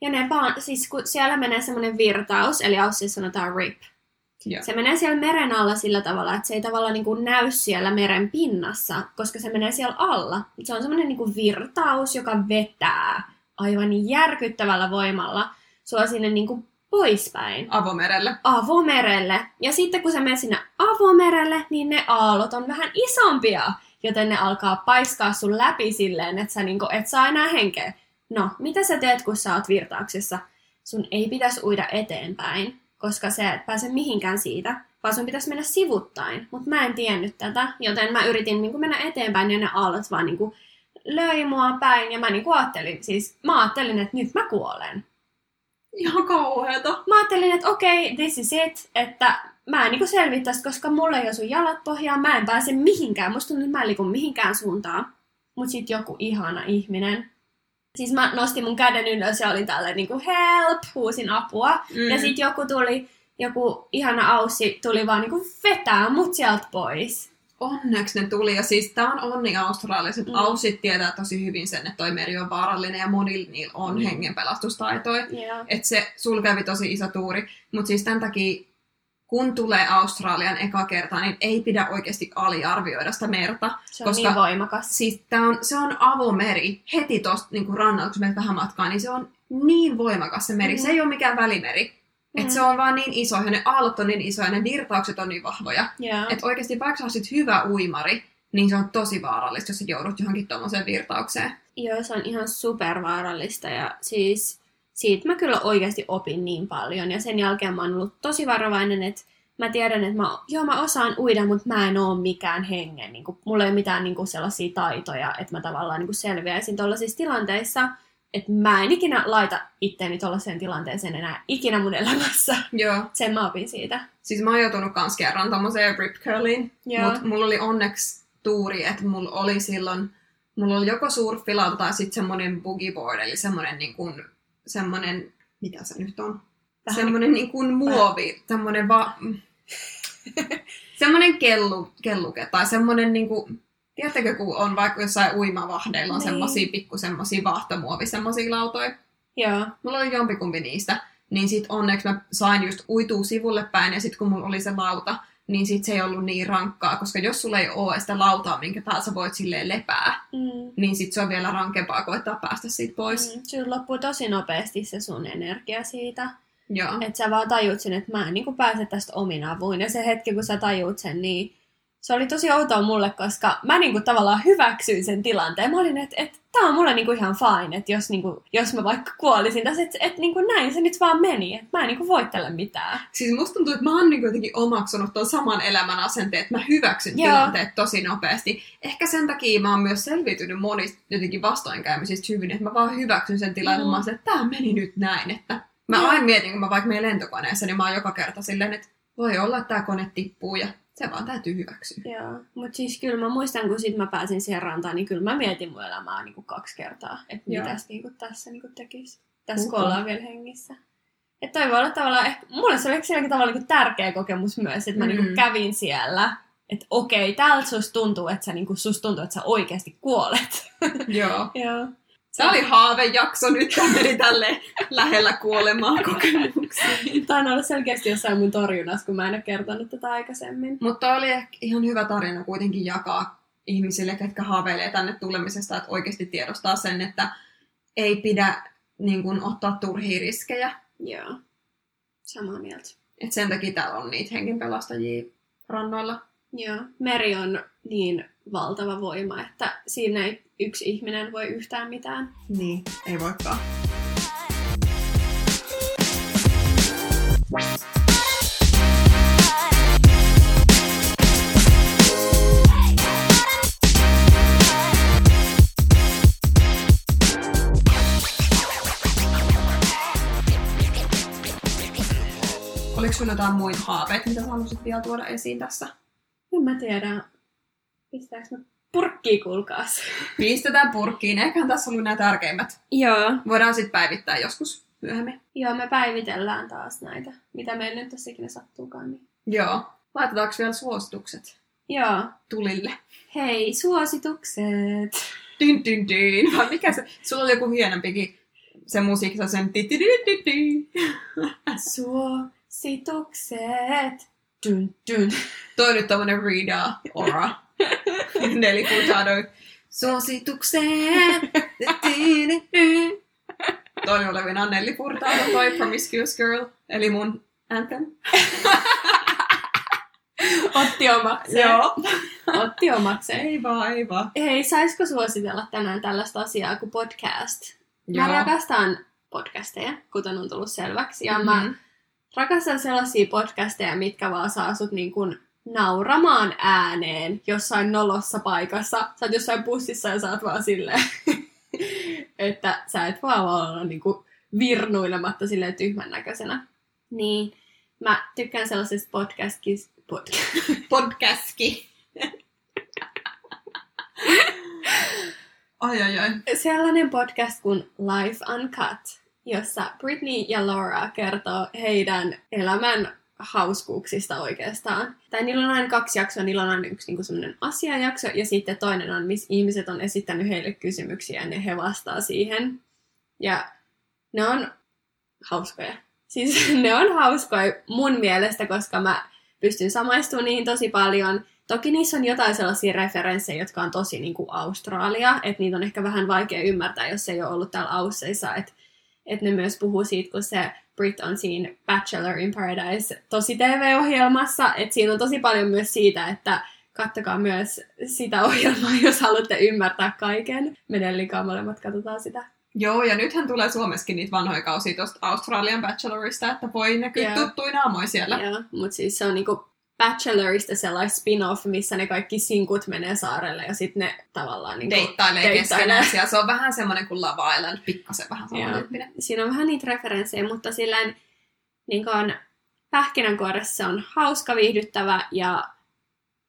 ja ne vaan, siis kun siellä menee semmoinen virtaus, eli aussissa sanotaan rip. Joo. Se menee siellä meren alla sillä tavalla, että se ei tavallaan niin kuin näy siellä meren pinnassa, koska se menee siellä alla. Se on semmoinen niin kuin virtaus, joka vetää aivan järkyttävällä voimalla sua sinne niin kuin poispäin Avomerelle. avomerelle. Ja sitten kun sä menet sinne avomerelle, niin ne aallot on vähän isompia, joten ne alkaa paiskaa sun läpi silleen, että sä niinku et saa enää henkeä. No, mitä sä teet, kun sä oot virtauksessa? Sun ei pitäisi uida eteenpäin, koska sä et pääse mihinkään siitä, vaan sun pitäisi mennä sivuttain. Mutta mä en tiennyt tätä, joten mä yritin niinku mennä eteenpäin ja ne aallot vaan niinku löi mua päin ja mä niinku ajattelin, siis mä ajattelin, että nyt mä kuolen Ihan kauheeta. mä ajattelin, että okei, okay, this is it, että mä en selviä tästä, koska mulla ei ole sun jalat pohjaan, mä en pääse mihinkään, musta tuntuu, että mä en liiku mihinkään suuntaan. Mut sit joku ihana ihminen. Siis mä nostin mun käden ylös ja olin tälleen niinku help, huusin apua. Mm. Ja sit joku tuli, joku ihana aussi tuli vaan niinku vetää mut sieltä pois. Onneksi ne tuli, ja siis tää on onni australialaiset. Mm. Aussit tietää tosi hyvin sen, että toi meri on vaarallinen, ja monilla niillä on Mm. hengenpelastustaitoja. Joo. Että se sul kävi tosi iso tuuri. Mutta siis tämän takia, kun tulee Australian eka kerta, niin ei pidä oikeasti aliarvioida sitä merta. Se on Koska- niin voimakas. Siis tää on, se on avomeri heti tosta niinku rannalta, kun menet vähän matkaa, niin se on niin voimakas se meri. Mm. Se ei ole mikään välimeri. Mm. Et se on vaan niin iso, ja ne aallot on niin isoja, ja ne virtaukset on niin vahvoja. Joo. Että oikeasti vaikka sä olisit hyvä uimari, niin se on tosi vaarallista, jos sä joudut johonkin tuommoiseen virtaukseen. Joo, se on ihan supervaarallista ja siis siitä mä kyllä oikeasti opin niin paljon ja sen jälkeen mä oon ollut tosi varovainen, että mä tiedän, että mä, joo, mä osaan uida, mutta mä en oo mikään hengen. Niin kuin, mulla ei ole mitään niin kuin sellaisia taitoja, että mä tavallaan niin kuin selviäisin tuollaisissa tilanteissa, että mä en ikinä laita itteeni tuollaiseen tilanteeseen enää ikinä mun elämässä. Joo. Sen mä opin siitä. Siis mä oon joutunut kans kerran tommoseen rip curliin, mutta mulla oli onneksi tuuri, että mulla oli silloin, mulla oli joko surffilauta tai sitten semmonen boogie board, eli semmonen niin kuin, semmonen, mitä se nyt on? Vähän semmonen niin kuin muovi, semmonen va... semmonen kellu, kelluke, tai semmonen niin kuin, tiedättekö, kun on vaikka jossain uimavahdeilla on Niin. semmosia pikku semmosia vaahtomuovi, semmosia lautoja. Joo. Mulla oli jompikumpi niistä, niin sit onneksi mä sain just uitua sivulle päin, ja sit kun mulla oli se lauta, niin sit se ei ollut niin rankkaa, koska jos sulla ei ole sitä lautaa, minkä päällä sä voit silleen lepää, Mm. niin sit se on vielä rankempaa koittaa päästä siitä pois. Mm. Sulla loppuu tosi nopeasti se sun energia siitä. Joo. Että sä vaan tajuut sen, että mä en niin pääse tästä omin avuin. Ja se hetki, kun sä tajuut sen, niin se oli tosi outoa mulle, koska mä niin kuin tavallaan hyväksyin sen tilanteen. Mä olin, että, että tää on mulle niin kuin ihan fine, että jos, niin kuin, jos mä vaikka kuolisin tässä, että, että niin kuin näin se nyt vaan meni. Että mä en niin kuin voi tälle mitään. Siis musta tuntuu, että mä oon niin jotenkin omaksunut tuon saman elämän asenteen, että mä hyväksyn Joo. tilanteet tosi nopeasti. Ehkä sen takia mä oon myös selviytynyt monista jotenkin vastoinkäymisistä hyvin, että mä vaan hyväksyn sen tilanteen, Mm. mä oon että tää meni nyt näin, että mä Joo. aina mietin, kun mä vaikka menen lentokoneessa, niin mä oon joka kerta silleen, että voi olla, että tää kone tippuu ja se vaan täytyy hyväksyä. Joo. Mutta siis kyllä mä muistan, kun sit mä pääsin siihen rantaan, niin kyllä mä mietin mun elämää niin kuin kaksi kertaa. Että Joo. mitäs niin kuin tässä niin kuin tekisi. Tässä kun ollaan vielä hengissä. Että toi voi olla tavallaan, ehkä, mulle se oli silläkin tavalla niin kuin tärkeä kokemus myös, että mä mm. niin kuin Mm. kävin siellä. Että okei, täältä susta tuntuu, että sä, niin kuin, susta tuntuu, että sä oikeasti kuolet. Joo. Joo. Tämä oli haavejakso nyt, tämä meni tälle lähellä kuolemaa kokemuksiin. Tämä on ollut selkeästi jossain mun torjunnassa, kun mä en ole kertonut tätä aikaisemmin. Mutta oli ehkä ihan hyvä tarina kuitenkin jakaa ihmisille, ketkä haaveilee tänne tulemisesta, että oikeasti tiedostaa sen, että ei pidä niin kun, ottaa turhia riskejä. Joo. Samaa mieltä. Et sen takia täällä on niitä hengenpelastajia rannoilla. Joo, meri on niin valtava voima, että siinä ei yksi ihminen voi yhtään mitään. Niin, ei voikaan. Oliko sinulla jotain muita haaveita, mitä haluaisit vielä tuoda esiin tässä? En mä tiedä, pistääkö mä purkkiin kuulkaas. Pistetään purkkiin, eiköhän tässä ollut nämä tärkeimmät. Joo. Voidaan sitten päivittää joskus myöhemmin. Joo, me päivitellään taas näitä, mitä meillä nyt tässä ikinä sattuukaan. Niin. Joo. Laitetaanko vielä suositukset Joo. tulille? Hei, suositukset! Dyn, dyn, dyn. Vai mikä se? Sulla oli joku hienompikin se musiikki, se on sen. Suositukset! Dun, dun. Toi on nyt tämmönen Rida Ora. Di- di- di. Toi on olevina Nelly Furtado, toi Promiscuous Girl, eli mun anthem. Otti omakseen. Otti omakseen. Ei vaan, ei vaan. Hei, saisiko suositella tänään tällaista asiaa kuin podcast? Mä Joo. rakastan podcasteja, kuten on tullut selväksi. Ja mm-hmm. mä rakastan sellaisia podcasteja, mitkä vaan saa sut niin kuin nauramaan ääneen jossain nolossa paikassa. Sä oot jossain bussissa ja sä oot vaan silleen, että sä et vaan olla niin kuin virnuilematta silleen tyhmän näköisenä. Niin, mä tykkään sellaisesta podcastista, pod, Podcastki. ai ai ai. sellainen podcast kuin Life Uncut, jossa Britney ja Laura kertoo heidän elämän hauskuuksista oikeastaan. Tai niillä on aina kaksi jaksoa, niillä on aina yksi niin semmoinen asiajakso, ja sitten toinen on, missä ihmiset on esittänyt heille kysymyksiä, ja ne he vastaa siihen. Ja ne on hauskoja. Siis ne on hauskoja mun mielestä, koska mä pystyn samaistumaan niihin tosi paljon. Toki niissä on jotain sellaisia referenssejä, jotka on tosi niin kuin Australia, että niitä on ehkä vähän vaikea ymmärtää, jos ei ole ollut täällä Ausseissa, että että ne myös puhuu siitä, kun se Brit on siinä Bachelor in Paradise tosi TV-ohjelmassa, että siinä on tosi paljon myös siitä, että kattokaa myös sitä ohjelmaa, jos haluatte ymmärtää kaiken. Menen liikaa molemmat, katsotaan sitä. Joo, ja nythän tulee Suomessakin niitä vanhoja kausia tuosta Australian Bachelorista, että voi näkyä Joo. tuttuja naamoja siellä. Joo, mutta siis se on niinku Bachelorista sellainen spin-off, missä ne kaikki sinkut menee saarelle ja sitten ne tavallaan niinku Deittailee keskenään. Ja se on vähän semmoinen kuin Love Island, pikkasen vähän samantyyppinen. Siinä on vähän niitä referenssejä, mutta silleen niin on pähkinänkuoressa se on hauska, viihdyttävä ja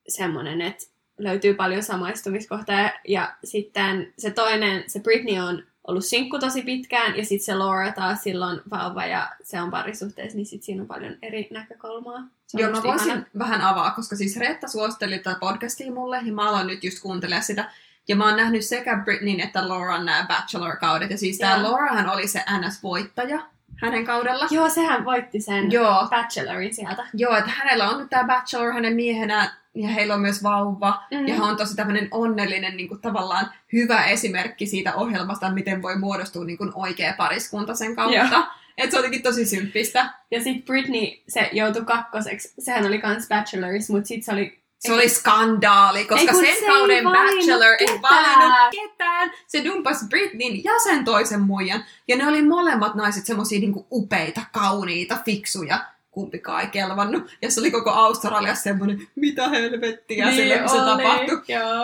semmoinen, että löytyy paljon samaistumiskohtaa. Ja sitten se toinen, se Britney on ollut sinkku tosi pitkään, ja sitten se Laura taas silloin vauva, ja se on parisuhteessa, niin sitten siinä on paljon eri näkökulmaa. Joo, mä voisin ihana. vähän avaa, koska siis Reetta suositteli tätä podcastia mulle, ja mä aloin nyt just kuuntelemaan sitä. Ja mä oon nähnyt sekä Britneyn että Lauran nämä Bachelor-kaudet. Ja siis Joo. Laurahan oli se NS-voittaja hänen kaudella. Joo, sehän voitti sen Joo. Bachelorin sieltä. Joo, että hänellä on nyt tämä Bachelor hänen miehenään, ja heillä on myös vauva. Mm. Ja hän on tosi tämmöinen onnellinen niin kuin tavallaan hyvä esimerkki siitä ohjelmasta, miten voi muodostua niin kuin oikea pariskunta sen kautta. Että se on jotenkin tosi symppistä. Ja sitten Britney, se joutui kakkoseksi. Sehän oli kans Bachelorissa, mutta sitten se oli... Se oli skandaali, koska Ei sen kauden Bachelor ei valinnut ketään. Se dumpas Britneyn ja sen toisen muijan. Ja ne oli molemmat naiset semmosia niinku upeita, kauniita, fiksuja. Kumpikaan ei kelvannut. Ja se oli koko Australiassa semmoinen, mitä helvettiä niin kun se tapahtui.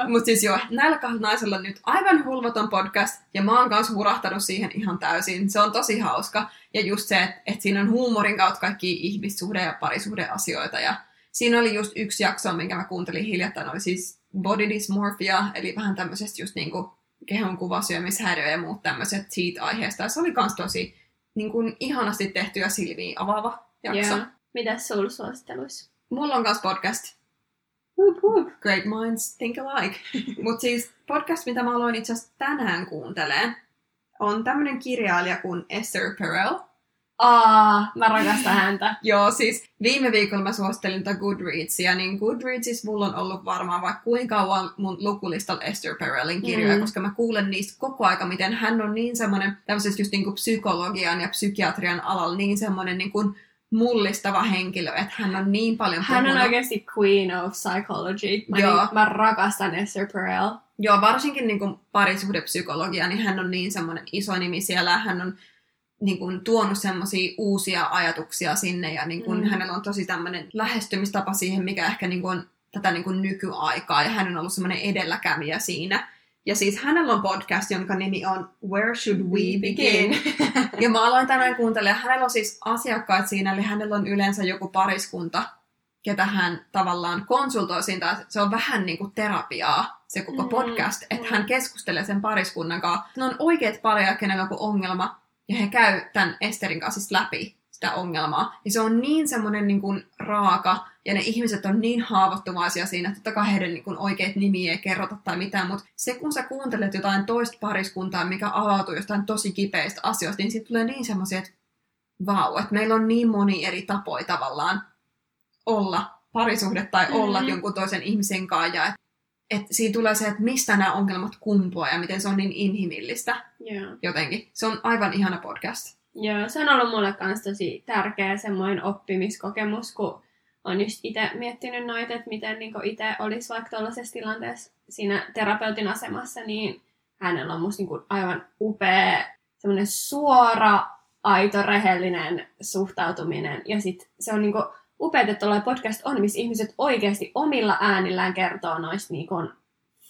Mutta siis joo, näillä kahdella naisella nyt aivan hulvaton podcast, ja mä oon kanssa hurahtanut siihen ihan täysin. Se on tosi hauska. Ja just se, että et siinä on huumorin kautta kaikki ihmissuhde- ja parisuhdeasioita. Ja siinä oli just yksi jakso, minkä mä kuuntelin hiljattain, oli siis body dysmorphia, eli vähän tämmöisestä just niinku kehon kuvasyömishäiriö ja muut tämmöiset siitä aiheesta. Ja se oli kans tosi niinku ihanasti tehty ja silmiin avaava jakso. Joo. Mitäs sulla suositteluissa? Mulla on kans podcast, Hup, hup. Great Minds Think Alike. Mutta siis podcast, mitä mä aloin itse asiassa tänään kuunteleen, on tämmönen kirjailija kuin Esther Perel. Aa, mä rakastan häntä. Joo, siis viime viikolla mä suosittelin tätä Goodreadsia, niin Goodreadsissa mulla on ollut varmaan vaikka kuinka kauan mun lukulistalla Esther Perelin kirjoja, Mm. koska mä kuulen niistä koko aika, miten hän on niin semmoinen tämmöisessä just niinku psykologian ja psykiatrian alalla niin semmoinen niinku mullistava henkilö, että hän on niin paljon Hän on puhunut. oikeasti queen of psychology. Mä, Joo. niin, mä rakastan Esther Perel. Joo, varsinkin niin kuin parisuhdepsykologia, niin hän on niin semmoinen iso nimi siellä. Hän on niin kuin, tuonut semmoisia uusia ajatuksia sinne ja niin kuin, Mm. mm. hänellä on tosi tämmöinen lähestymistapa siihen, mikä ehkä niin kuin, on tätä niin kuin, nykyaikaa ja hän on ollut semmoinen edelläkävijä siinä. Ja siis hänellä on podcast, jonka nimi on Where Should We Begin? Ja mä aloin tämän kuuntelemaan. Hänellä on siis asiakkaat siinä, eli hänellä on yleensä joku pariskunta, ketä hän tavallaan konsultoi siinä. Se on vähän niin kuin terapiaa, se koko Mm, podcast, että mm. hän keskustelee sen pariskunnan kanssa. Ne on oikeat pareja, kenellä on joku ongelma, ja he käy tämän Esterin kanssa siis läpi sitä ongelmaa. Ja se on niin semmoinen niin kuin raaka, ja ne ihmiset on niin haavoittuvaisia siinä, että totta kai heidän niin kuin oikeat nimiä ei kerrota tai mitään, mutta se kun sä kuuntelet jotain toista pariskuntaa, mikä avautuu jostain tosi kipeistä asioista, niin siitä tulee niin semmoisia, että vau, että meillä on niin moni eri tapoja tavallaan olla parisuhde tai olla Mhm. jonkun toisen ihmisen kanssa, ja että et siitä tulee se, että mistä nämä ongelmat kumpuaa ja miten se on niin inhimillistä Joo. jotenkin. Se on aivan ihana podcast. Joo, se on ollut mulle kans tosi tärkeä semmoinen oppimiskokemus, kun on just itse miettinyt noita, että miten niin itse olisi vaikka tuollaisessa tilanteessa siinä terapeutin asemassa, niin hänellä on musta niin aivan upea, semmoinen suora, aito, rehellinen suhtautuminen. Ja sit se on niin upea, että tuollainen podcast on, missä ihmiset oikeasti omilla äänillään kertoo noista niin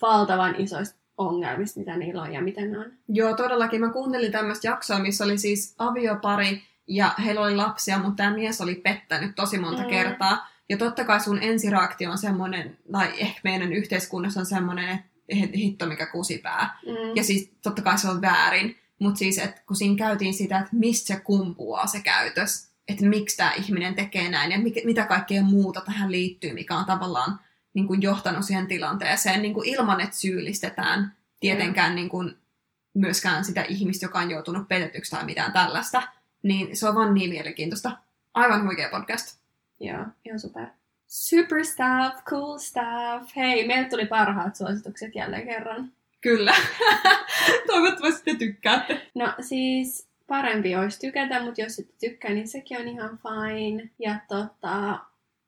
valtavan isoista ongelmista, mitä niillä on ja miten ne on. Joo, todellakin. Mä kuuntelin tämmöistä jaksoa, missä oli siis aviopari ja heillä oli lapsia, mutta tämä mies oli pettänyt tosi monta Mm. kertaa. Ja totta kai sun ensireaktio on semmoinen, tai ehkä meidän yhteiskunnassa on semmoinen, että hitto mikä kusipää. Mm. Ja siis totta kai se on väärin, mutta siis että kun siinä käytiin sitä, että mistä se kumpuaa se käytös, että miksi tämä ihminen tekee näin ja mitä kaikkea muuta tähän liittyy, mikä on tavallaan niin kuin johtanut siihen tilanteeseen niin kuin ilman, että syyllistetään tietenkään niin kuin myöskään sitä ihmistä, joka on joutunut petetyksi tai mitään tällaista. Niin se on vaan niin mielenkiintoista. Aivan huikea podcast. Joo, ihan super. Super stuff, cool stuff. Hei, meille tuli parhaat suositukset jälleen kerran. Kyllä. Toivottavasti te tykkäätte. No siis parempi olisi tykätä, mutta jos et tykkää, niin sekin on ihan fine. Ja tota,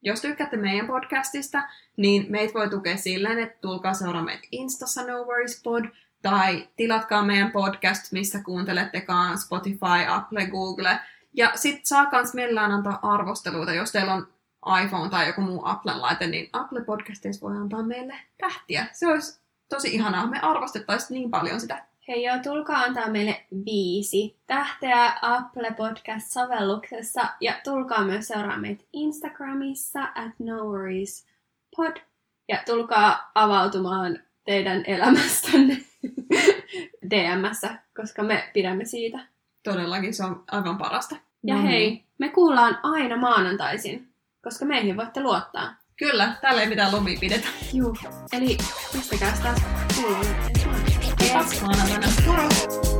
Jos tykkäätte meidän podcastista, niin meitä voi tukea silleen, että tulkaa seuraa meitä Instassa No Worries Pod, tai tilatkaa meidän podcast, missä kuuntelettekaan Spotify, Apple, Google. Ja sit saa kans mielellään antaa arvosteluita, jos teillä on iPhone tai joku muu Apple-laite, niin Apple Podcasteissa voi antaa meille tähtiä. Se olisi tosi ihanaa. Me arvostettaisiin niin paljon sitä. Hei joo, tulkaa antaa meille viisi tähteä Apple Podcast-sovelluksessa. Ja tulkaa myös seuraa meitä Instagramissa at no worries pod. Ja tulkaa avautumaan teidän elämästänne DMssä, koska me pidämme siitä. Todellakin se on aivan parasta. Ja No hei, niin. me kuullaan aina maanantaisin, koska meihin voitte luottaa. Kyllä, täällä ei mitään lomia pidetä. Juu. Eli pistäkää sitä That's one. not gonna know.